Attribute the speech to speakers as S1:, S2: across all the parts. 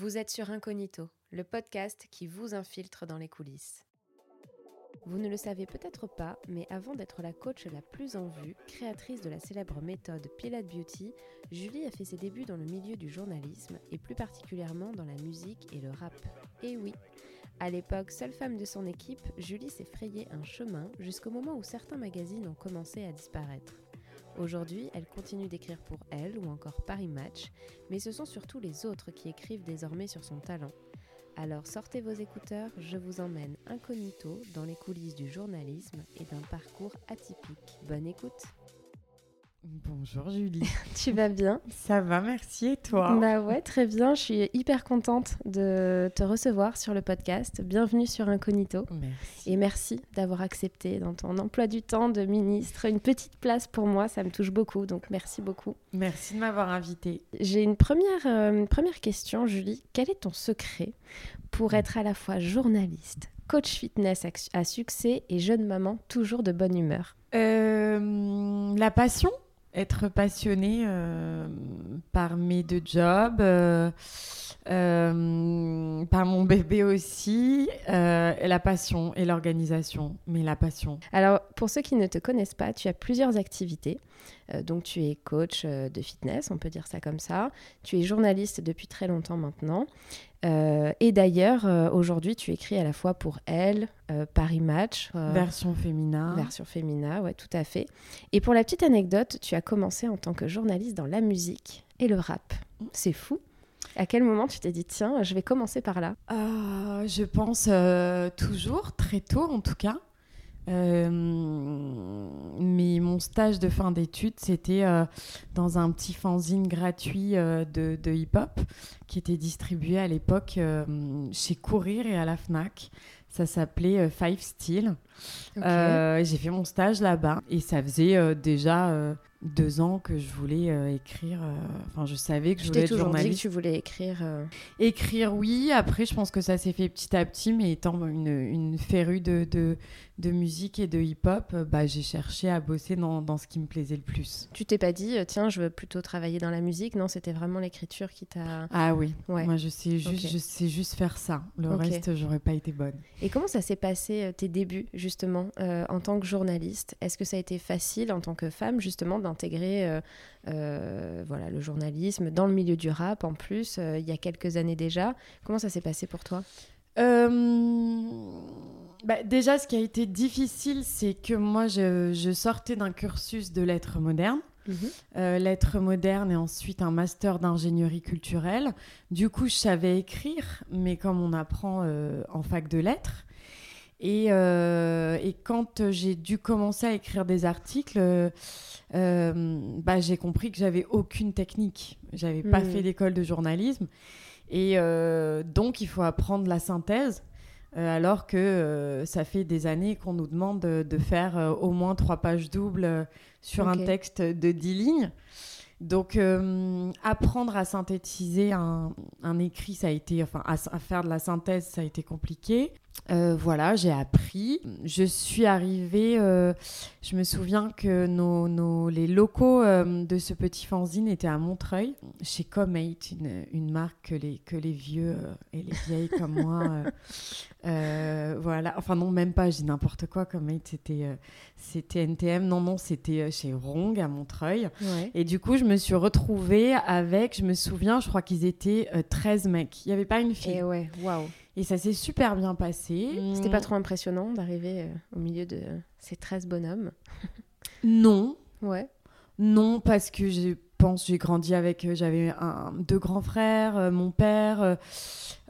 S1: Vous êtes sur Incognito, le podcast qui vous infiltre dans les coulisses. Vous ne le savez peut-être pas, mais avant d'être la coach la plus en vue, créatrice de la célèbre méthode Pilot Beauty, Julie a fait ses débuts dans le milieu du journalisme et plus particulièrement dans la musique et le rap. Et oui, à l'époque, seule femme de son équipe, Julie s'est frayé un chemin jusqu'au moment où certains magazines ont commencé à disparaître. Aujourd'hui, elle continue d'écrire pour elle ou encore Paris Match, mais ce sont surtout les autres qui écrivent désormais sur son talent. Alors sortez vos écouteurs, je vous emmène incognito dans les coulisses du journalisme et d'un parcours atypique. Bonne écoute
S2: Bonjour Julie.
S1: Tu vas bien?
S2: Ça va, merci et toi?
S1: Bah ouais, très bien. Je suis hyper contente de te recevoir sur le podcast. Bienvenue sur Incognito.
S2: Merci.
S1: Et merci d'avoir accepté dans ton emploi du temps de ministre une petite place pour moi. Ça me touche beaucoup, donc merci beaucoup.
S2: Merci de m'avoir invitée.
S1: J'ai une première, euh, une première question, Julie. Quel est ton secret pour être à la fois journaliste, coach fitness à, à succès et jeune maman toujours de bonne humeur?
S2: Euh, la passion être passionnée euh, par mes deux jobs, euh, euh, par mon bébé aussi, la passion et l'organisation, mais la passion.
S1: Alors, pour ceux qui ne te connaissent pas, tu as plusieurs activités. Euh, donc, tu es coach euh, de fitness, on peut dire ça comme ça. Tu es journaliste depuis très longtemps maintenant. Euh, et d'ailleurs, euh, aujourd'hui, tu écris à la fois pour Elle, euh, Paris Match,
S2: Version féminin.
S1: version féminin, ouais, tout à fait. Et pour la petite anecdote, tu as commencé en tant que journaliste dans la musique et le rap. C'est fou. À quel moment tu t'es dit, tiens, je vais commencer par là?
S2: Je pense toujours, très tôt en tout cas. Euh, mais mon stage de fin d'études, c'était euh, dans un petit fanzine gratuit euh, de, de hip-hop qui était distribué à l'époque chez Courir et à la FNAC. Ça s'appelait euh, Five Steel. Euh, J'ai fait mon stage là-bas et ça faisait euh, déjà deux ans que je voulais écrire. Enfin, je savais que je voulais être
S1: toujours dit que
S2: journaliste.
S1: tu voulais écrire.
S2: Écrire, oui. Après, je pense que ça s'est fait petit à petit, mais étant une, une férue de, de, de musique et de hip-hop, euh, bah, j'ai cherché à bosser dans, dans ce qui me plaisait le plus.
S1: Tu t'es pas dit, euh, tiens, je veux plutôt travailler dans la musique Non, c'était vraiment l'écriture qui t'a.
S2: Ah oui,
S1: Ouais.
S2: moi je sais, juste, je sais juste faire ça. Le
S1: Ok.
S2: reste, j'aurais pas été bonne.
S1: Et comment ça s'est passé euh, tes débuts justement euh, en tant que journaliste? Est-ce que ça a été facile en tant que femme justement d'intégrer euh, euh, voilà le journalisme dans le milieu du rap en plus il y a quelques années déjà? Comment ça s'est passé pour toi?
S2: Bah, déjà, ce qui a été difficile, c'est que moi, je, je sortais d'un cursus de lettres modernes. euh, lettres modernes et ensuite un master d'ingénierie culturelle. Du coup, je savais écrire, mais comme on apprend euh, en fac de lettres. Et, euh, et quand j'ai dû commencer à écrire des articles, bah, j'ai compris que j'avais aucune technique. J'avais pas
S1: Mhm.
S2: fait d'école de journalisme. Et donc, il faut apprendre la synthèse. Euh, alors que euh, ça fait des années qu'on nous demande de, de faire euh, au moins trois pages doubles sur un texte de 10 lignes. Donc, euh, apprendre à synthétiser un, un écrit, ça a été, enfin, à, à faire de la synthèse, ça a été compliqué. Euh, voilà, j'ai appris. Je suis arrivée, euh, je me souviens que nos, nos- les locaux euh, de ce petit fanzine étaient à Montreuil, chez Comate, une, une marque que les, que les vieux et les vieilles comme moi. voilà, enfin non, même pas, j'ai n'importe quoi. Comate, c'était c'était NTM. Non, non, c'était chez Rong à Montreuil.
S1: Ouais.
S2: Et du coup, je me suis retrouvée avec, je me souviens, je crois qu'ils étaient euh, 13 mecs. Il n'y avait pas une fille.
S1: Et ouais, waouh.
S2: Et ça s'est super bien passé.
S1: C'était pas trop impressionnant d'arriver euh, au milieu de ces 13 bonhommes.
S2: Non,
S1: Ouais.
S2: non, parce que je pense j'ai grandi avec, euh, j'avais un, deux grands frères, euh, mon père.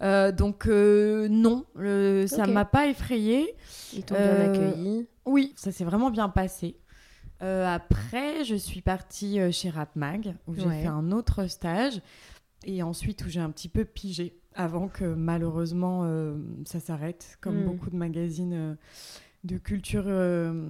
S2: euh, donc euh, non, le- ça
S1: Ok.
S2: m'a pas effrayée.
S1: Ils t'ont bien accueilli.
S2: Oui, ça s'est vraiment bien passé. Euh, après, je suis partie chez Rapmag, où j'ai
S1: Ouais.
S2: fait un autre stage, et ensuite où j'ai un petit peu pigé, avant que malheureusement euh, ça s'arrête, comme
S1: Mm.
S2: beaucoup de magazines euh, de culture euh,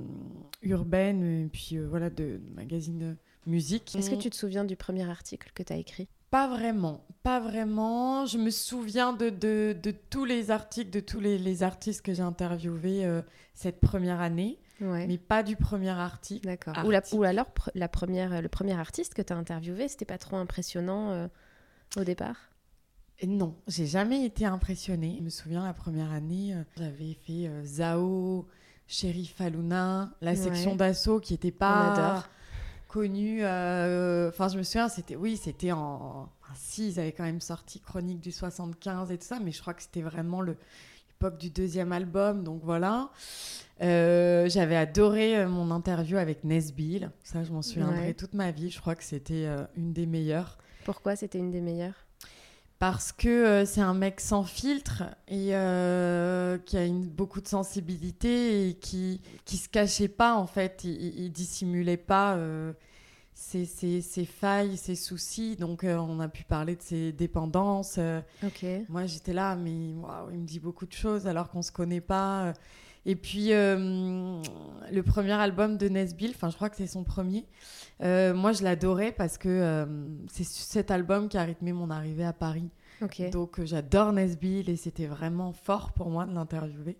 S2: urbaine, et puis voilà, de magazines de musique.
S1: Est-ce que tu te souviens du premier article que tu as écrit?
S2: Pas vraiment, pas vraiment. Je me souviens de, de, de tous les articles, de tous les, les artistes que j'ai interviewés cette première année,
S1: Ouais.
S2: mais pas du premier article.
S1: D'accord. Ou, la,
S2: article.
S1: ou alors pr- la première, le premier artiste que tu as interviewé, c'était pas trop impressionnant euh, au départ?
S2: Non, j'ai jamais été impressionnée. Je me souviens, la première année, euh, j'avais fait euh, Zao, Sheriff Aluna, la section d'assaut qui n'était pas connue. euh, Enfin, je me souviens, c'était oui, c'était en. enfin, si, ils avaient quand même sorti Chronique du 75 et tout ça, mais je crois que c'était vraiment le- l'époque du deuxième album, donc voilà. Euh, J'avais adoré mon interview avec Nesbill. Ça, je m'en souviendrai
S1: Ouais.
S2: toute ma vie. Je crois que c'était une des meilleures
S1: Pourquoi c'était une des meilleures?
S2: Parce que euh, c'est un mec sans filtre et euh, qui a une, beaucoup de sensibilité et qui qui se cachait pas en fait, il, il- dissimulait pas euh, ses, ses- ses failles, ses soucis. Donc euh, on a pu parler de ses dépendances. euh.
S1: Ok.
S2: moi j'étais là, mais il me dit beaucoup de choses alors qu'on se connaît pas. Et puis euh, le premier album de Nesbill, enfin je crois que c'est son premier. euh, moi je l'adorais parce que euh, c'est cet album qui a rythmé mon arrivée à Paris. Donc j'adore Nesbill et c'était vraiment fort pour moi de l'interviewer.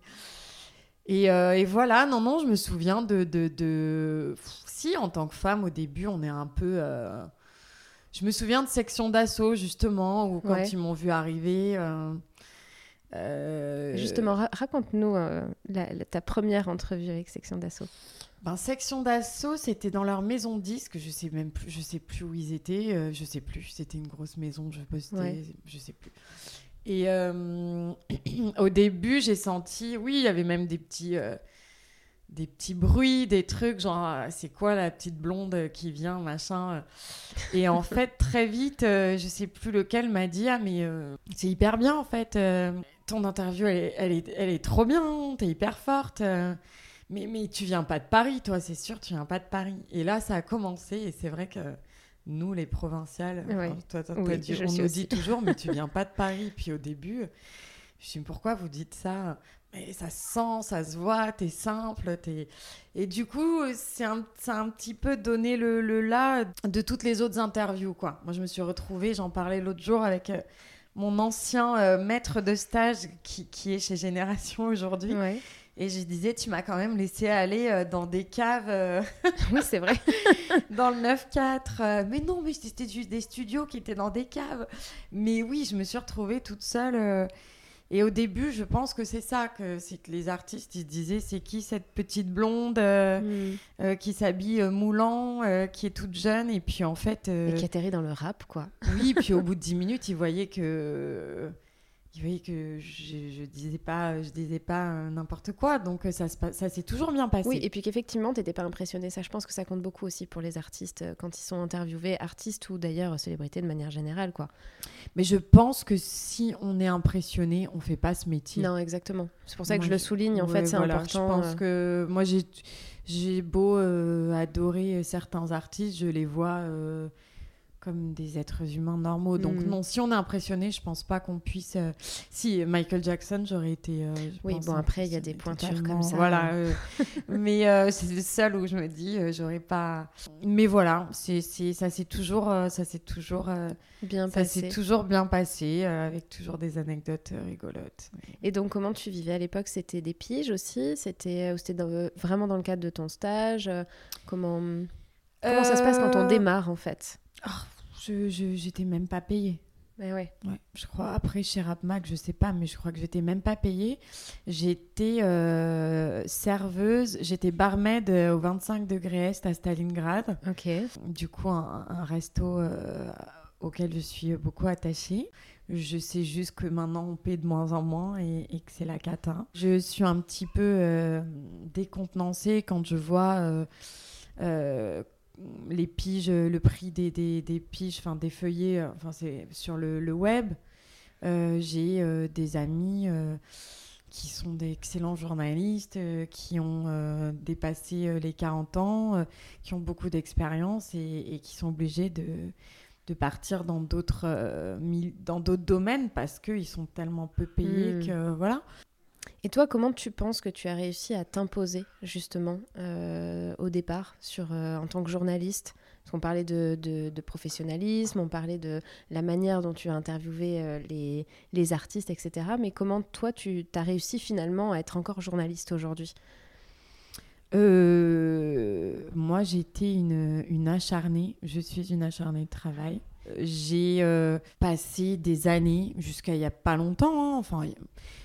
S2: Et, et voilà, non, non, je me souviens de, de, de- Si, en tant que femme, au début, on est un peu... Je me souviens de section d'assaut, justement, où quand
S1: Ouais.
S2: ils m'ont vu arriver... euh,
S1: Justement, ra- raconte-nous euh, ta première entrevue avec Section d'Assaut.
S2: Ben, section d'assaut, c'était dans leur maison de disques. Je sais même plus, je sais plus où ils étaient. euh, je sais plus. C'était une grosse maison. Je postais,
S1: Ouais.
S2: je sais plus. Et euh, au début, j'ai senti, oui, il y avait même des petits, des petits bruits, des trucs genre, ah, c'est quoi la petite blonde qui vient, machin. Et en fait, très vite, je sais plus lequel m'a dit, ah mais c'est hyper bien en fait. Ton interview, elle est, elle est, elle est trop bien. T'es hyper forte. euh. Mais, mais tu viens pas de Paris, toi, c'est sûr, tu viens pas de Paris. Et là, ça a commencé, et c'est vrai que nous, les provinciales,
S1: Ouais.
S2: enfin, toi, toi,
S1: Oui,
S2: t'as dit-
S1: je
S2: on nous
S1: aussi.
S2: dit toujours, mais tu viens pas de Paris. Puis au début, je me suis dit, pourquoi vous dites ça? Mais ça se sent, ça se voit, t'es simple. Es... Et du coup, c'est un, un petit peu donné le, le là de toutes les autres interviews, quoi. Moi, je me suis retrouvée, j'en parlais l'autre jour avec euh, mon ancien euh, maître de stage qui, qui est chez Génération aujourd'hui.
S1: Ouais.
S2: Et je disais, tu m'as quand même laissé aller euh, dans des caves, euh,
S1: oui, c'est vrai.
S2: dans le 9-4. euh, mais non, mais c'était juste des studios qui étaient dans des caves. Mais oui, je me suis retrouvée toute seule. Et au début, je pense que c'est ça, que c'est que les artistes, ils se disaient, c'est qui cette petite blonde euh,
S1: Mm.
S2: euh, qui s'habille euh, moulant, qui est toute jeune Et puis en fait,
S1: Et qui atterrit dans le rap, quoi.
S2: oui, puis au bout de 10 minutes, ils voyaient que... Ils voyaient que je, je disais pas, je disais pas euh, n'importe quoi, donc euh, ça, s'est toujours bien passé.
S1: Oui, et puis qu'effectivement, t'étais pas impressionné. Ça, je pense que ça compte beaucoup aussi pour les artistes euh, quand ils sont interviewés, artistes ou d'ailleurs célébrités de manière générale, quoi.
S2: Mais je pense que si on est impressionné, on fait pas ce métier.
S1: Non, exactement. C'est pour ça que
S2: Moi,
S1: je le souligne. En
S2: Ouais,
S1: fait, c'est
S2: voilà,
S1: important.
S2: Je pense que moi, j'ai, j'ai beau euh, adorer certains artistes, je les vois euh, comme des êtres humains normaux. Donc
S1: Mm.
S2: non, si on est impressionné, je pense pas qu'on puisse. euh, Si Michael Jackson, j'aurais été. euh,
S1: Oui,
S2: pense,
S1: bon, après, il y a des
S2: totalement.
S1: comme ça.
S2: Voilà. euh, mais euh, c'est le seul où je me dis, euh, j'aurais pas. Mais voilà, c'est, ça s'est toujours, euh, ça s'est toujours, euh,
S1: bien
S2: ça
S1: passé.
S2: s'est toujours bien passé, euh, avec toujours des anecdotes euh, rigolotes.
S1: Et donc, comment tu vivais à l'époque? C'était des piges aussi? C'était c'était dans- vraiment dans le cadre de ton stage? Euh, Comment comment ça se passe quand on
S2: Euh,
S1: démarre en fait?
S2: Je, je- j'étais même pas payée.
S1: Mais ouais.
S2: Ouais, je crois. Après, chez Rapmac, je sais pas, mais je crois que j'étais même pas payée. J'étais euh, serveuse, j'étais barmaid euh, au 25 degrés Est à Stalingrad.
S1: Ok.
S2: Du coup, un, un resto euh, auquel je suis beaucoup attachée. Je sais juste que maintenant, on paie de moins en moins et, et que c'est la cata. Je suis un petit peu euh, décontenancée quand je vois euh, les piges, le prix des, des, des piges, enfin des feuillets, euh, enfin c'est sur le, le web. Euh, J'ai euh, des amis euh, qui sont d'excellents journalistes, euh, qui ont euh, dépassé euh, les 40 ans, euh, qui ont beaucoup d'expérience et, et qui sont obligés de, de partir dans d'autres euh, dans d'autres domaines parce qu'ils sont tellement peu payés
S1: Hmm.
S2: que voilà.
S1: Et toi, comment tu penses que tu as réussi à t'imposer justement euh, au départ euh, en tant que journaliste? Parce qu'on parlait de, professionnalisme, on parlait de la manière dont tu as interviewé euh, les, artistes, etc. Mais comment toi, tu as réussi finalement à être encore journaliste aujourd'hui?
S2: Moi, j'étais une acharnée. Je suis une acharnée de travail. J'ai euh, passé des années, jusqu'à il y a pas longtemps, hein, enfin,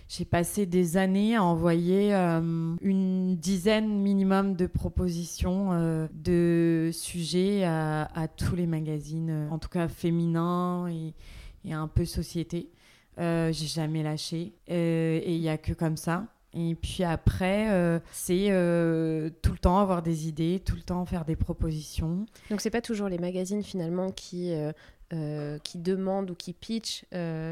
S2: j'ai passé des années à envoyer euh, une dizaine minimum de propositions euh, de sujets à, à tous les magazines, en tout cas féminins et, et un peu société. j'ai jamais lâché. et il n'y a que comme ça. Et puis après, euh, c'est euh, tout le temps avoir des idées, tout le temps faire des propositions.
S1: Donc c'est pas toujours les magazines finalement qui euh, qui demandent ou qui pitchent,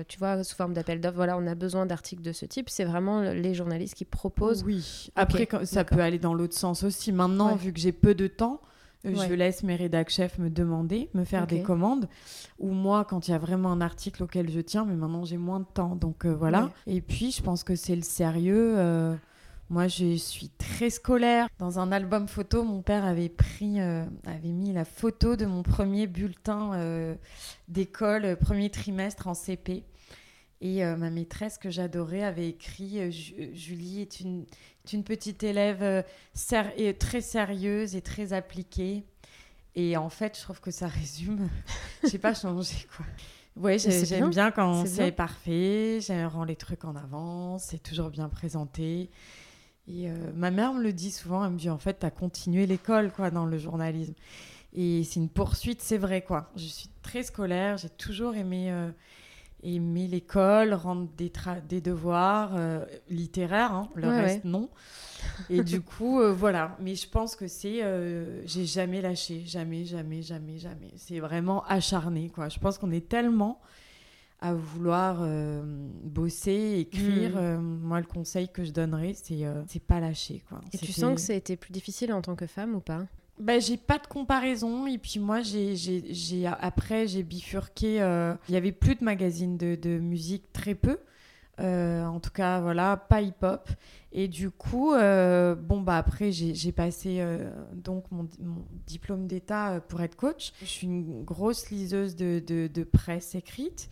S1: tu vois, sous forme d'appel d'offres. Voilà, on a besoin d'articles de ce type. C'est vraiment les journalistes qui proposent.
S2: Oui. Après, ça peut aller dans l'autre sens aussi. Maintenant, vu que j'ai peu de temps, je laisse mes rédac chefs me demander, me faire des commandes. Ou moi, quand il y a vraiment un article auquel je tiens, mais maintenant j'ai moins de temps. Donc euh, voilà. Et puis, je pense que c'est le sérieux. Euh, moi, je suis très scolaire. Dans un album photo, mon père avait pris, euh, avait mis la photo de mon premier bulletin d'école, premier trimestre en CP. Et ma maîtresse que j'adorais avait écrit Julie est une petite élève euh, et très sérieuse et très appliquée. Et en fait, je trouve que ça résume. J'ai pas changé, quoi. Ouais, j'aime bien. quand c'est parfait, j'aime rend les trucs en avance, c'est toujours bien présenté. Et euh, ma mère me le dit souvent, elle me dit en fait, tu as continué l'école quoi dans le journalisme. Et c'est une poursuite, c'est vrai quoi. Je suis très scolaire, j'ai toujours aimé euh, aimer l'école, rendre des, des devoirs euh, littéraires, hein, le reste non. Et du coup, euh, voilà. Mais je pense que c'est. Euh, j'ai jamais lâché, jamais, jamais, jamais, jamais. C'est vraiment acharné, quoi. Je pense qu'on est tellement à vouloir bosser, écrire. Mm. moi, le conseil que je donnerais, c'est c'est pas lâcher, quoi.
S1: Et tu sens que ça a été plus difficile en tant que femme ou pas?
S2: Bah, j'ai pas de comparaison. Et puis moi j'ai, j'ai, après j'ai bifurqué euh, il y avait plus de magazines de, de musique très peu. Euh, en tout cas voilà pas hip hop et du coup euh, bon bah après j'ai, passé donc mon, mon, diplôme d'état pour être coach. Je suis une grosse liseuse de, de, de presse écrite.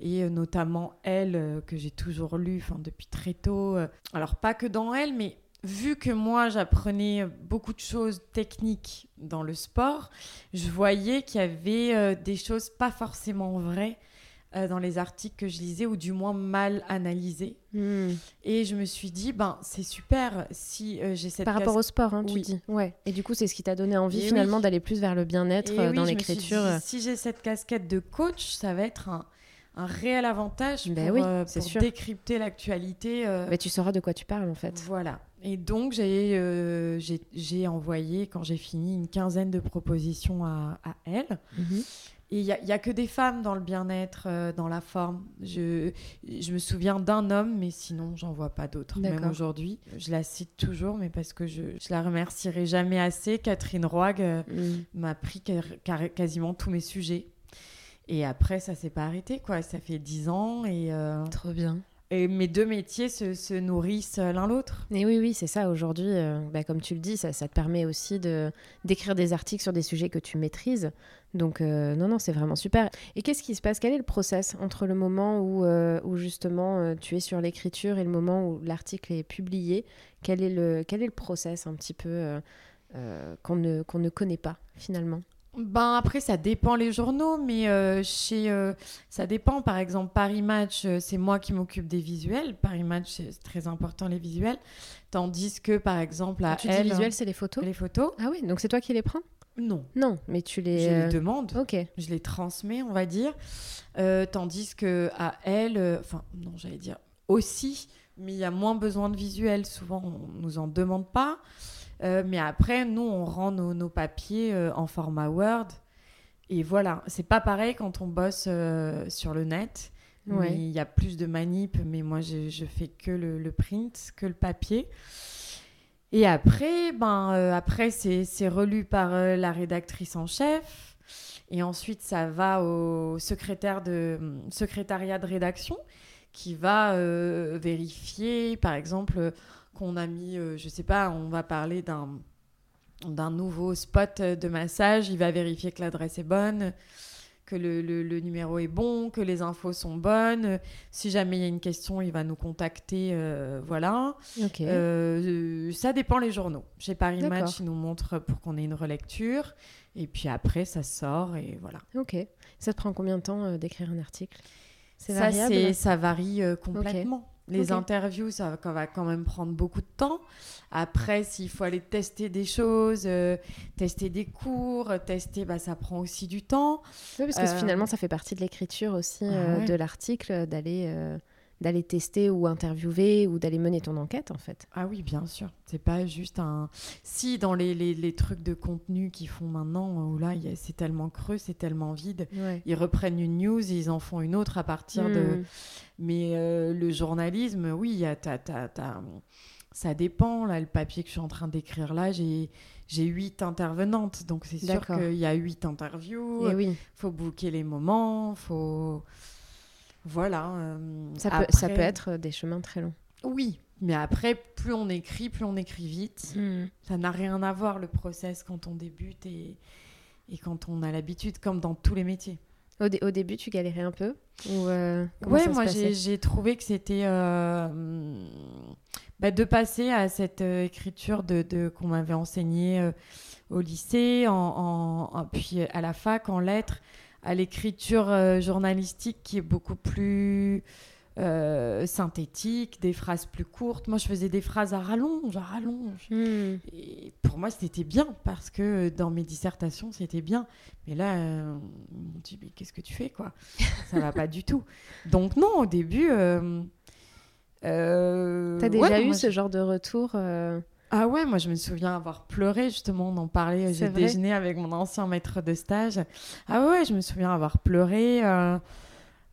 S2: Et notamment elle que j'ai toujours lu depuis très tôt. Alors pas que dans elle mais vu que moi j'apprenais beaucoup de choses techniques dans le sport, je voyais qu'il y avait euh, des choses pas forcément vraies euh, dans les articles que je lisais ou du moins mal analysées. Hmm. Et je me suis dit, ben c'est super si euh, j'ai cette
S1: par rapport au sport, hein, tu dis. Ouais. Et du coup, c'est ce qui t'a donné envie finalement d'aller plus vers le bien-être dans l'écriture.
S2: Si j'ai cette casquette de coach, ça va être un un réel avantage
S1: ben
S2: pour,
S1: oui,
S2: décrypter l'actualité.
S1: Mais tu sauras de quoi tu parles en fait.
S2: Voilà. Et donc, euh, j'ai envoyé, quand j'ai fini, une quinzaine de propositions à, à elle. Mhm. Et il n'y a, que des femmes dans le bien-être, euh, dans la forme. Je, je me souviens d'un homme, mais sinon, j'en vois pas d'autres. Même aujourd'hui. Je la cite toujours, mais parce que je, je la remercierai jamais assez. Catherine Roig euh, mhm. m'a pris quasiment tous mes sujets. Et après, ça s'est pas arrêté, quoi. Ça fait dix ans et...
S1: Trop bien.
S2: Et mes deux métiers se, se nourrissent l'un l'autre.
S1: Et oui, oui, c'est ça. Aujourd'hui, euh, bah, comme tu le dis, ça, te permet aussi de, d'écrire des articles sur des sujets que tu maîtrises. Donc, euh, non, non, c'est vraiment super. Et qu'est-ce qui se passe? Quel est le process entre le moment où, euh, justement tu es sur l'écriture et le moment où l'article est publié? Quel est, le, quel est le process un petit peu qu'on ne connaît pas finalement?
S2: Ben après, ça dépend les journaux, mais euh, chez, euh, ça dépend. Par exemple, Paris Match, euh, c'est moi qui m'occupe des visuels. Paris Match, c'est très important les visuels. Tandis que, par exemple, à
S1: tu
S2: elle,
S1: dis visuels, c'est les photos.
S2: Les photos.
S1: Ah oui, donc c'est toi qui les prends?
S2: Non.
S1: Non, mais tu les.
S2: Je les demande.
S1: Ok.
S2: Je les transmets, on va dire. tandis que à elle, enfin non, j'allais dire aussi, mais il y a moins besoin de visuels. Souvent, on nous en demande pas. Euh, mais après, nous, on rend nos, papiers euh, en format Word. Et voilà, c'est pas pareil quand on bosse euh, sur le net. Il y a plus de manip, mais moi, je, je fais que le, print, que le papier. Et après, ben, après c'est relu par la rédactrice en chef. Et ensuite, ça va au secrétaire de, secrétariat de rédaction qui va vérifier, par exemple qu'on a mis, euh, je sais pas, on va parler d'un d'un nouveau spot de massage, il va vérifier que l'adresse est bonne, que le, le- le numéro est bon, que les infos sont bonnes. Si jamais il y a une question, il va nous contacter. euh, voilà. Euh, euh, ça dépend les journaux. Chez Paris. Match, ils nous montrent pour qu'on ait une relecture. Et puis après, ça sort et voilà.
S1: Ok. Ça te prend combien de temps d'écrire un article? C'est
S2: Ça,
S1: variable?
S2: ça varie complètement. Les interviews, ça va, quand même prendre beaucoup de temps. Après, s'il faut aller tester des choses, euh, tester des cours, euh, tester, bah, ça prend aussi du temps.
S1: Oui, parce que
S2: Euh,
S1: finalement, ça fait partie de l'écriture aussi
S2: Ah ouais.
S1: de l'article, d'aller d'aller tester ou interviewer ou d'aller mener ton enquête, en fait.
S2: Ah oui, bien sûr. C'est pas juste un. Si dans les, les- les trucs de contenu qu'ils font maintenant, où là, il a- c'est tellement creux, c'est tellement vide.
S1: Ouais.
S2: Ils reprennent une news, ils en font une autre à partir de.
S1: Hmm.
S2: Mais euh, le journalisme, oui, il ça dépend. Là, le papier que je suis en train d'écrire là, j'ai j'ai huit intervenantes, donc c'est sûr qu'il y a huit interviews.
S1: Et oui,
S2: faut booker les moments, faut voilà. euh,
S1: ça peut,
S2: après-
S1: ça peut être des chemins très longs.
S2: Oui, mais après, plus on écrit, plus on écrit vite.
S1: Hmm.
S2: Ça n'a rien à voir le process quand on débute et et quand on a l'habitude, comme dans tous les métiers.
S1: Au, dé- au début, tu galérais un peu ou euh,
S2: Ouais, moi j'ai trouvé que c'était euh, bah, de passer à cette euh, écriture de, de- qu'on m'avait enseignée au lycée, en, en- en- puis à la fac en lettres, à l'écriture euh, journalistique qui est beaucoup plus euh, synthétique, des phrases plus courtes. Moi je faisais des phrases à rallonge, à rallonge.
S1: Hmm.
S2: Et pour moi, c'était bien parce que dans mes dissertations, c'était bien. Mais là, euh, m'ont dit, mais qu'est-ce que tu fais, quoi? Ça va pas du tout. Donc non, au début... Euh,
S1: T'as déjà
S2: ouais,
S1: eu
S2: moi,
S1: ce genre de retour
S2: Ah ouais, moi je me souviens avoir pleuré, justement, on en parlait. J'ai déjeuné avec mon ancien maître de stage. Ah ouais, je me souviens avoir pleuré. euh,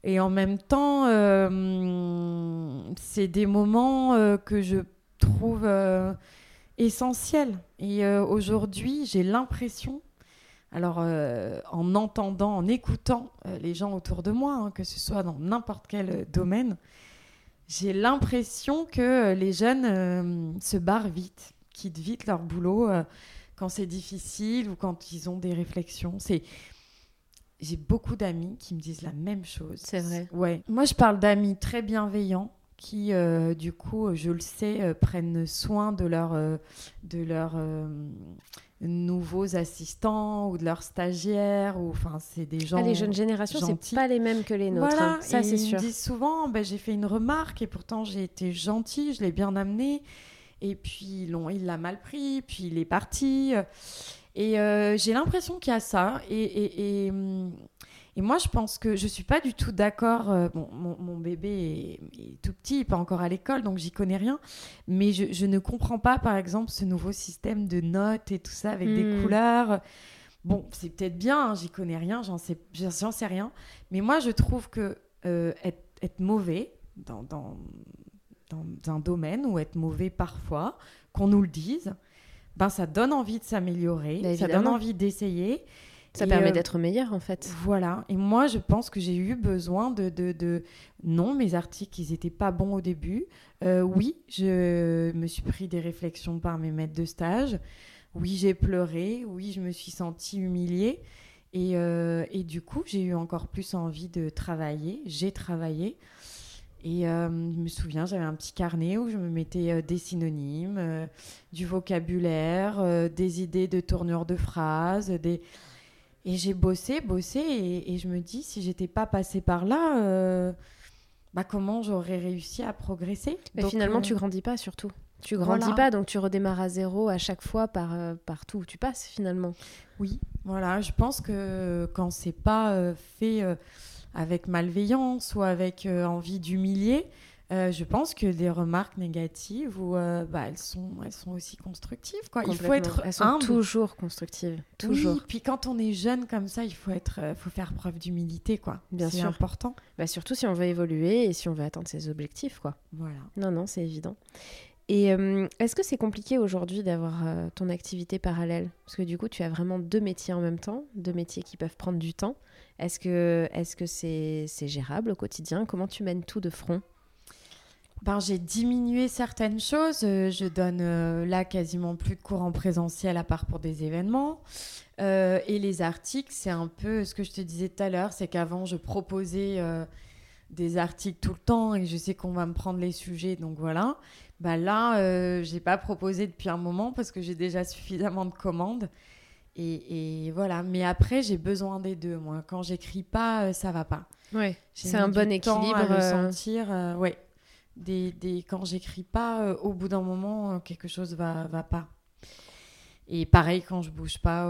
S2: et en même temps, euh, c'est des moments euh, que je trouve essentiels. Et aujourd'hui, j'ai l'impression, alors en entendant, en écoutant les gens autour de moi, hein, que ce soit dans n'importe quel domaine, j'ai l'impression que euh, les jeunes euh, se barrent vite, quittent vite leur boulot euh, quand c'est difficile ou quand ils ont des réflexions. C'est j'ai beaucoup d'amis qui me disent la même chose.
S1: C'est vrai.
S2: Ouais. Moi, je parle d'amis très bienveillants qui, euh, du coup, je le sais, prennent soin de leurs euh, de leurs euh, nouveaux assistants ou de leurs stagiaires. Ou enfin, c'est des gens.
S1: ah, les jeunes générations, c'est pas les mêmes que les nôtres.
S2: Voilà,
S1: hein. Ça,
S2: ils me disent souvent, ben, j'ai fait une remarque et pourtant j'ai été gentille, je l'ai bien amené. Et puis il l'a mal pris, puis il est parti. Et euh, j'ai l'impression qu'il y a ça. Et, et, et, hum, et moi, je pense que je suis pas du tout d'accord. euh, bon, mon, mon bébé est, est tout petit, il n'est pas encore à l'école, donc j'y connais rien. Mais je, je ne comprends pas, par exemple, ce nouveau système de notes et tout ça avec des
S1: Hmm.
S2: couleurs. Bon, c'est peut-être bien, hein, j'y connais rien, j'en sais, j'en sais rien. Mais moi, je trouve que euh, être, être mauvais dans, dans, dans un domaine ou être mauvais parfois, qu'on nous le dise, ben, ça donne envie de s'améliorer,
S1: Bah,
S2: ça donne envie d'essayer.
S1: Ça
S2: Et,
S1: permet
S2: euh,
S1: d'être meilleur, en fait.
S2: Voilà. Et moi, je pense que j'ai eu besoin de, de, de- Non, mes articles, ils n'étaient pas bons au début. Euh, oui, je me suis pris des réflexions par mes maîtres de stage. Oui, j'ai pleuré. Oui, je me suis sentie humiliée. Et, euh, et du coup, j'ai eu encore plus envie de travailler. J'ai travaillé. Et je me souviens, j'avais un petit carnet où je me mettais des synonymes, du vocabulaire, des idées de tournure de phrases, des... Et j'ai bossé, bossé, et, et je me dis, si j'étais pas passée par là, euh, bah comment j'aurais réussi à progresser?
S1: Mais
S2: Donc,
S1: finalement,
S2: euh,
S1: tu grandis pas, surtout. Tu grandis
S2: Voilà.
S1: pas, donc tu redémarres à zéro à chaque fois par, euh, par tout où tu passes, finalement.
S2: Oui, voilà, je pense que quand c'est pas fait avec malveillance ou avec envie d'humilier, euh, je pense que les remarques négatives, ou, euh, bah, elles, sont, elles sont aussi constructives. Quoi. Il faut être
S1: Elles sont
S2: humble.
S1: toujours constructives. Toujours.
S2: Oui, puis quand on est jeune comme ça, il faut, être, euh, faut faire preuve d'humilité. quoi.
S1: Bien
S2: C'est
S1: sûr.
S2: important.
S1: Bah, surtout si on veut évoluer et si on veut atteindre ses objectifs, quoi.
S2: Voilà.
S1: Non, non, c'est évident. Et est-ce que c'est compliqué aujourd'hui d'avoir ton activité parallèle? Parce que du coup, tu as vraiment deux métiers en même temps, deux métiers qui peuvent prendre du temps. Est-ce que c'est c'est gérable au quotidien? Comment tu mènes tout de front?
S2: Ben, j'ai diminué certaines choses. Euh, je donne euh, là quasiment plus de cours en présentiel à part pour des événements. Euh, et les articles, c'est un peu ce que je te disais tout à l'heure, c'est qu'avant, je proposais des articles tout le temps et je sais qu'on va me prendre les sujets, donc voilà. Bah là, j'ai pas proposé depuis un moment parce que j'ai déjà suffisamment de commandes. Et, et voilà. Mais après, j'ai besoin des deux. Moi, quand j'écris pas, ça va pas.
S1: Ouais. C'est un bon équilibre.
S2: À le sentir. ouais des, des quand j'écris pas, euh, au bout d'un moment, euh, quelque chose va, va pas. Et pareil, quand je bouge pas,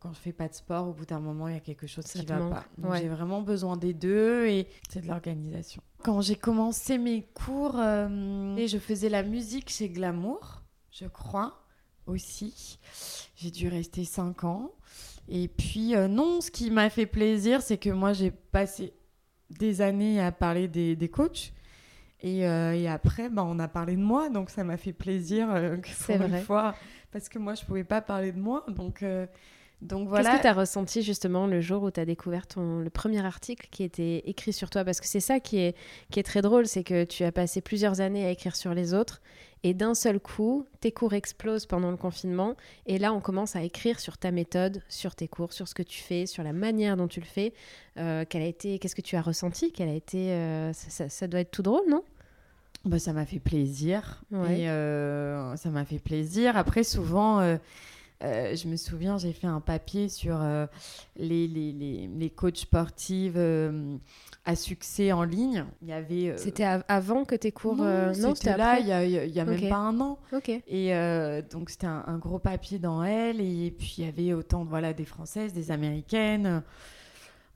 S2: quand je fais pas de sport, au bout d'un moment, il y a quelque chose qui va pas. Donc j'ai vraiment besoin des deux et c'est de l'organisation. Quand j'ai commencé mes cours, euh, et je faisais la musique chez Glamour, je crois, aussi. J'ai dû rester cinq ans. Et puis, non, ce qui m'a fait plaisir, c'est que moi, j'ai passé des années à parler des, des coachs. Euh, et, après, bah, on a parlé de moi, donc ça m'a fait plaisir euh, une fois, parce que moi, je pouvais pas parler de moi. Donc, euh, donc voilà.
S1: Qu'est-ce que tu as ressenti justement le jour où tu as découvert ton, le premier article qui était écrit sur toi? Parce que c'est ça qui est, qui est très drôle, c'est que tu as passé plusieurs années à écrire sur les autres, et d'un seul coup, tes cours explosent pendant le confinement, et là, on commence à écrire sur ta méthode, sur tes cours, sur ce que tu fais, sur la manière dont tu le fais. Euh, a été, qu'est-ce que tu as ressenti? Quelle a été, euh, ça, doit être tout drôle, non?
S2: Bah, ça m'a fait plaisir. Et euh, ça m'a fait plaisir. Après, souvent, euh, euh, je me souviens, j'ai fait un papier sur les, les, les, les, coachs sportifs à succès en ligne. Il y avait.
S1: C'était avant que tes cours.
S2: Non, c'était là, il y a, il y a même pas un an.
S1: Ok.
S2: Et donc, c'était un, un, gros papier dans elle. Et puis, il y avait autant voilà, des Françaises, des Américaines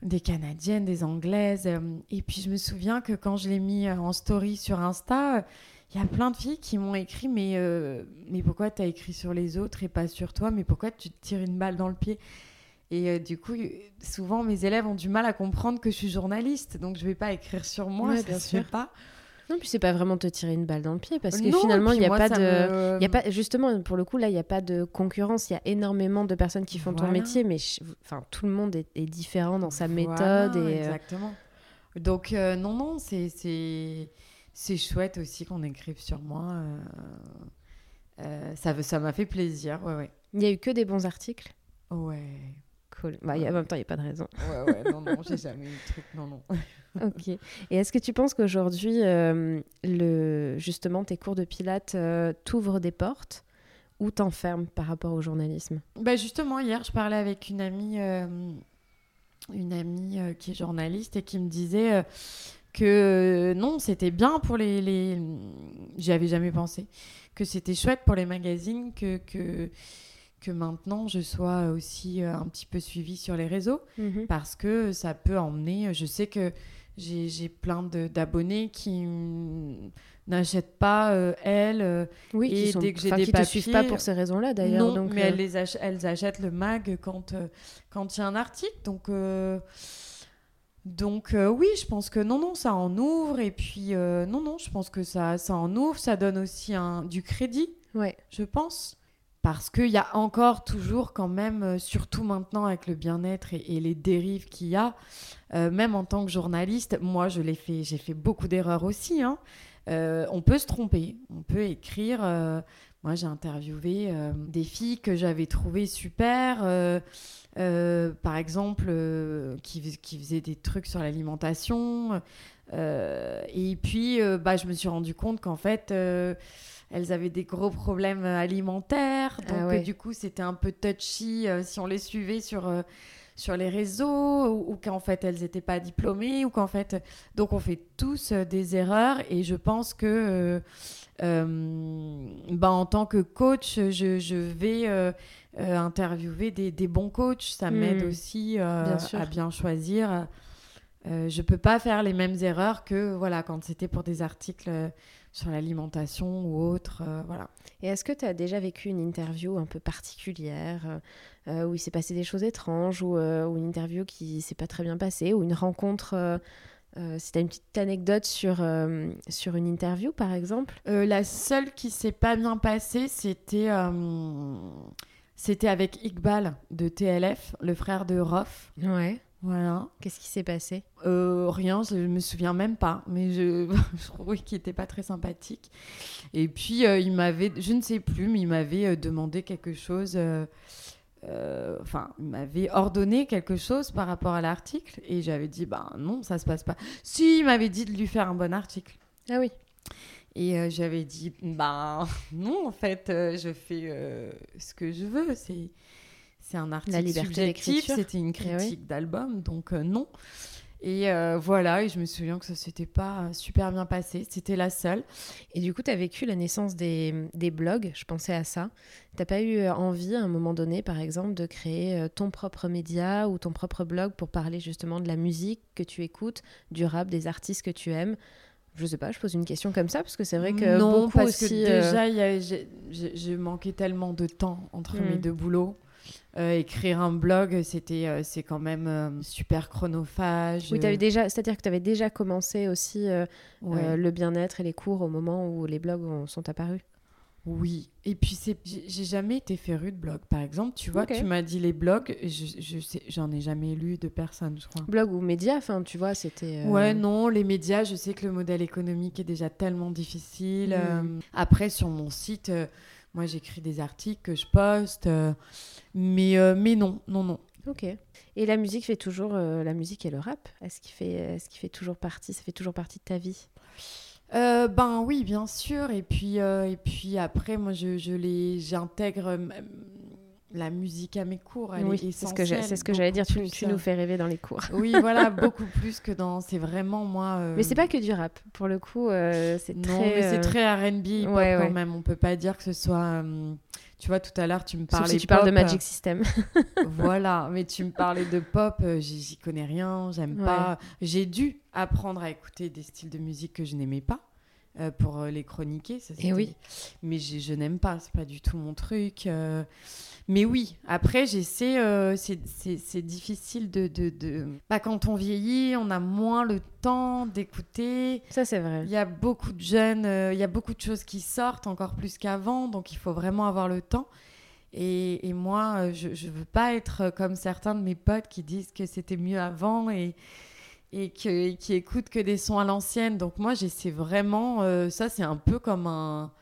S2: des Canadiennes, des Anglaises. Euh, et puis je me souviens que quand je l'ai mis euh, en story sur Insta, il y a plein de filles qui m'ont écrit mais, euh, mais pourquoi tu as écrit sur les autres et pas sur toi? Mais pourquoi tu te tires une balle dans le pied? Et du coup, souvent mes élèves ont du mal à comprendre que je suis journaliste, donc je vais pas écrire sur moi, bien sûr. pas.
S1: Non, puis c'est pas vraiment te tirer une balle dans le pied parce que finalement, il n'y a pas de. Y a pas, justement, pour le coup, là, il n'y a pas de concurrence. Il y a énormément de personnes qui font ton métier, mais enfin, tout le monde est, différent dans sa méthode. Et, euh,
S2: exactement. Donc, euh, non, non, c'est c'est chouette aussi qu'on écrive sur moi. Euh, ça ça m'a fait plaisir. Ouais, ouais.
S1: Il n'y a eu que des bons articles
S2: Ouais.
S1: Cool. Bah, y a, en même temps, il n'y a pas de raison.
S2: Ouais, ouais, non, non, j'ai jamais eu de truc. Non, non.
S1: ok. Et est-ce que tu penses qu'aujourd'hui, euh, le, justement, tes cours de pilates euh, t'ouvrent des portes ou t'enferment par rapport au journalisme?
S2: Bah Justement, hier, je parlais avec une amie, euh, une amie qui est journaliste et qui me disait que non, c'était bien pour les... les... J'y avais jamais pensé. Que c'était chouette pour les magazines, que... que que maintenant je sois aussi un petit peu suivie sur les réseaux mhm. parce que ça peut emmener. Je sais que j'ai plein d'abonnés qui n'achètent pas euh, elles euh,
S1: oui et qui dès que j'ai des qui te suivent pas pour ces raisons-là d'ailleurs
S2: non mais elles, euh, les elles achètent le mag quand quand il y a un article donc donc oui je pense que non non ça en ouvre et puis non non je pense que ça ça en ouvre ça donne aussi un du crédit
S1: ouais
S2: je pense parce qu'il y a encore toujours quand même, euh, surtout maintenant avec le bien-être et, les dérives qu'il y a, euh, même en tant que journaliste, moi je l'ai fait, j'ai fait beaucoup d'erreurs aussi. Hein. Euh, on peut se tromper, on peut écrire. Moi j'ai interviewé des filles que j'avais trouvées super, par exemple, qui, qui, faisaient des trucs sur l'alimentation. et puis bah, je me suis rendu compte qu'en fait elles avaient des gros problèmes alimentaires. Ah donc, euh, du coup, c'était un peu touchy euh, si on les suivait sur, euh, sur les réseaux ou, qu'en fait, elles n'étaient pas diplômées ou qu'en fait. Donc, on fait tous des erreurs et je pense que. Bah, en tant que coach, je, je vais interviewer des, des, bons coachs. Ça hmm. m'aide aussi à bien choisir. je peux pas faire les mêmes erreurs que voilà quand c'était pour des articles sur l'alimentation ou autre. Euh, voilà.
S1: Et est-ce que tu as déjà vécu une interview un peu particulière euh, euh, où il s'est passé des choses étranges ou, une interview qui s'est pas très bien passée ou une rencontre si tu as une petite anecdote sur, sur une interview, par exemple
S2: La seule qui s'est pas bien passée, c'était c'était avec Iqbal de TLF, le frère de Rof.
S1: Ouais.
S2: Voilà.
S1: Qu'est-ce qui s'est passé?
S2: Euh, rien, je me souviens même pas, mais je, je trouvais qu'il était pas très sympathique. Et puis euh, il m'avait, je ne sais plus, mais il m'avait euh, demandé quelque chose. Euh, Enfin, m'avait ordonné quelque chose par rapport à l'article, et j'avais dit bah non, ça se passe pas. Si, il m'avait dit de lui faire un bon article.
S1: Ah oui.
S2: Et euh, j'avais dit, bah non, en fait, euh, je fais ce que je veux. C'est, c'est un article
S1: liberté
S2: subjectif, c'était une
S1: Eh oui.
S2: critique d'album, donc non. Et euh, voilà, et je me souviens que ça s'était pas euh, super bien passé. C'était la seule.
S1: Et du coup, tu as vécu la naissance des, des blogs, je pensais à ça. T'as pas eu euh, envie, à un moment donné, par exemple, de créer ton propre média ou ton propre blog pour parler justement de la musique que tu écoutes, du rap, des artistes que tu aimes? Je sais pas, je pose une question comme ça, parce que c'est vrai que
S2: non,
S1: beaucoup
S2: parce
S1: aussi...
S2: que déjà, j'ai, manqué tellement de temps entre
S1: Mm.
S2: mes deux boulots. Euh, écrire un blog, c'était, euh, c'est quand même euh, super chronophage.
S1: Oui, t'avais déjà, c'est-à-dire que tu avais déjà commencé aussi
S2: Ouais.
S1: le bien-être et les cours au moment où les blogs ont- sont apparus.
S2: Oui, et puis c'est, j'ai jamais été féru de blog. Par exemple, tu vois, tu m'as dit les blogs, je, j'en ai jamais lu de personne, je crois.
S1: Blog ou média, enfin, tu vois, c'était...
S2: Ouais, non, les médias, je sais que le modèle économique est déjà tellement difficile.
S1: Mm.
S2: Euh, après, sur mon site, moi, j'écris des articles que je poste, euh, mais, euh, mais non, non, non.
S1: Ok. Et la musique fait toujours... euh, la musique et le rap, est-ce qu'il fait, est-ce qu'il fait toujours partie Ça fait toujours partie de ta vie?
S2: Euh, ben oui, bien sûr. Et puis, euh, et puis après, moi, je, je les, j'intègre la musique à mes cours. Elle
S1: Oui,
S2: est
S1: c'est ce que, j'ai-
S2: essentielle,
S1: c'est ce que j'allais dire. Tu, tu
S2: euh,
S1: nous fais rêver dans les cours.
S2: Oui, voilà, beaucoup plus que dans. C'est vraiment moi. euh,
S1: Mais c'est pas que du rap. Pour le coup, euh, c'est
S2: Non,
S1: très...
S2: mais c'est très R&B
S1: ouais,
S2: quand même. On peut pas dire que ce soit. Tu vois, tout à l'heure, tu me
S1: Sauf
S2: parlais
S1: si tu parles de Magic System.
S2: voilà, mais tu me parlais de pop, j'y j'y connais rien, j'aime
S1: Ouais.
S2: pas. J'ai dû apprendre à écouter des styles de musique que je n'aimais pas euh, pour euh, les chroniquer. ça,
S1: Eh
S2: c'était-
S1: oui.
S2: Mais je n'aime pas, c'est pas du tout mon truc. euh. Mais oui, après, j'essaie, euh, c'est- difficile de. de, de... Bah, quand on vieillit, on a moins le temps d'écouter.
S1: Ça, c'est vrai.
S2: Il y a beaucoup de jeunes, il y a beaucoup de choses qui sortent encore plus qu'avant, donc il faut vraiment avoir le temps. Et, et moi, je ne veux pas être comme certains de mes potes qui disent que c'était mieux avant et, et, que, et qui écoutent que des sons à l'ancienne. Donc moi, j'essaie vraiment, euh, ça c'est un peu comme un...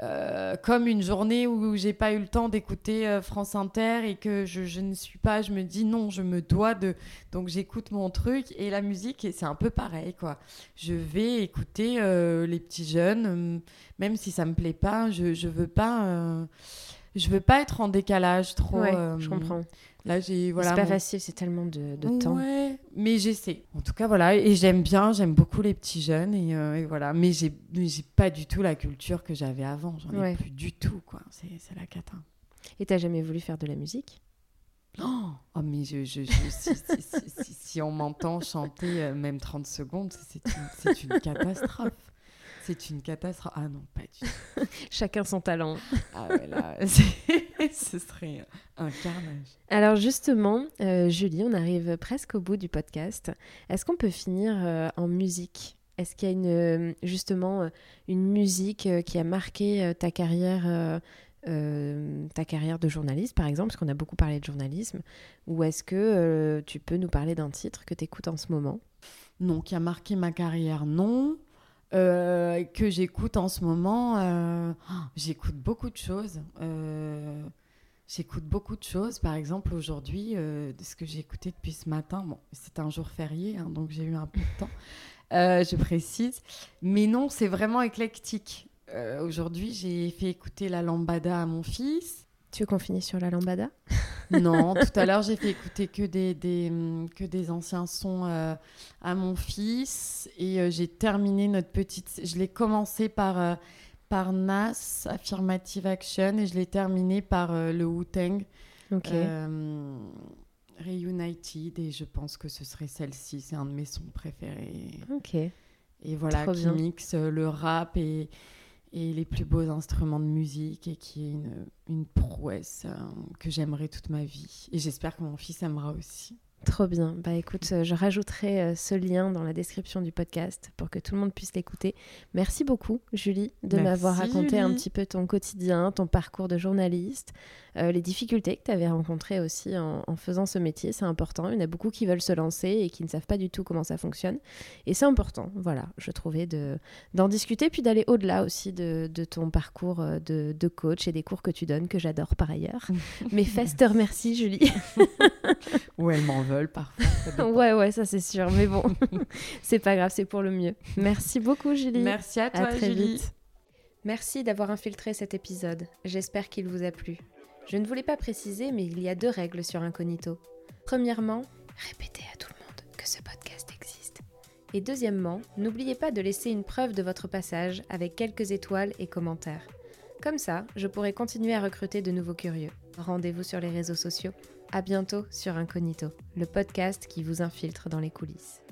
S2: euh, comme une journée où j'ai pas eu le temps d'écouter euh, France Inter et que je, je ne suis pas, je me dis non, je me dois de, donc j'écoute mon truc et la musique, et c'est un peu pareil quoi. Je vais écouter euh, les petits jeunes, euh, même si ça me plaît pas, je, je veux pas, euh, je veux pas être en décalage trop.
S1: Ouais, je comprends.
S2: Là j'ai voilà.
S1: c'est pas
S2: mon-
S1: facile, c'est tellement de, de temps.
S2: Mais j'essaie. En tout cas, voilà, et j'aime bien, j'aime beaucoup les petits jeunes, et, euh, et voilà. Mais j'ai, j'ai pas du tout la culture que j'avais avant. J'en ai
S1: Ouais.
S2: plus du tout, quoi. C'est, c'est la cata.
S1: Et t'as jamais voulu faire de la musique?
S2: Oh, oh, mais je, je, je- si, si- si- si- si on m'entend chanter euh, même 30 secondes, c'est une, c'est une catastrophe. C'est une catastrophe. Ah non, pas du tout.
S1: Chacun son talent.
S2: Ah ouais, là, c'est- ce serait un carnage.
S1: Alors justement, euh, Julie, on arrive presque au bout du podcast. Est-ce qu'on peut finir euh, en musique? Est-ce qu'il y a une, euh, justement une musique qui a marqué ta carrière euh, euh, ta carrière de journaliste, par exemple, parce qu'on a beaucoup parlé de journalisme, ou est-ce que euh, tu peux nous parler d'un titre que tu écoutes en ce moment?
S2: Non, qui a marqué ma carrière, non. Euh, que j'écoute en ce moment, euh, oh, j'écoute beaucoup de choses. Euh, j'écoute beaucoup de choses. Par exemple, aujourd'hui, ce que j'ai écouté depuis ce matin, bon, c'est un jour férié, hein, donc j'ai eu un peu de temps, je précise. Mais non, c'est vraiment éclectique. Aujourd'hui, j'ai fait écouter la lambada à mon fils.
S1: Tu veux qu'on finisse sur la lambada?
S2: Non, tout à l'heure, j'ai fait écouter que des, des, hum, que des anciens sons euh, à mon fils. Et euh, j'ai terminé notre petite. Je l'ai commencé par, euh, par Nas, Affirmative Action, et je l'ai terminé par le Wu-Tang,
S1: Ok.
S2: Reunited. Et je pense que ce serait celle-ci. C'est un de mes sons préférés.
S1: ok.
S2: Et voilà,
S1: Trop
S2: qui
S1: bien.
S2: mixe le rap et, et les plus beaux instruments de musique et qui est une, une prouesse euh, que j'aimerais toute ma vie. Et j'espère que mon fils aimera aussi.
S1: Trop bien. Bah écoute, euh, je rajouterai euh, ce lien dans la description du podcast pour que tout le monde puisse l'écouter. Merci beaucoup, Julie, de m'avoir raconté un petit peu ton quotidien, ton parcours de journaliste, euh, les difficultés que tu avais rencontrées aussi en, faisant ce métier. C'est important. Il y en a beaucoup qui veulent se lancer et qui ne savent pas du tout comment ça fonctionne. Et c'est important, voilà, je trouvais d'en discuter, puis d'aller au-delà aussi de, ton parcours de, de, coach et des cours que tu donnes, que j'adore par ailleurs. Mes fesses te remercient, Julie.
S2: Ou elles m'en veulent parfois.
S1: ouais, ouais, ça c'est sûr. Mais bon, c'est pas grave, c'est pour le mieux. Merci beaucoup, Julie.
S2: Merci à toi, très Julie. Vite.
S1: Merci d'avoir infiltré cet épisode. J'espère qu'il vous a plu. Je ne voulais pas préciser, mais il y a deux règles sur Incognito. Premièrement, répétez à tout le monde que ce podcast existe. Et deuxièmement, n'oubliez pas de laisser une preuve de votre passage avec quelques étoiles et commentaires. Comme ça, je pourrai continuer à recruter de nouveaux curieux. Rendez-vous sur les réseaux sociaux. À bientôt sur Incognito, le podcast qui vous infiltre dans les coulisses.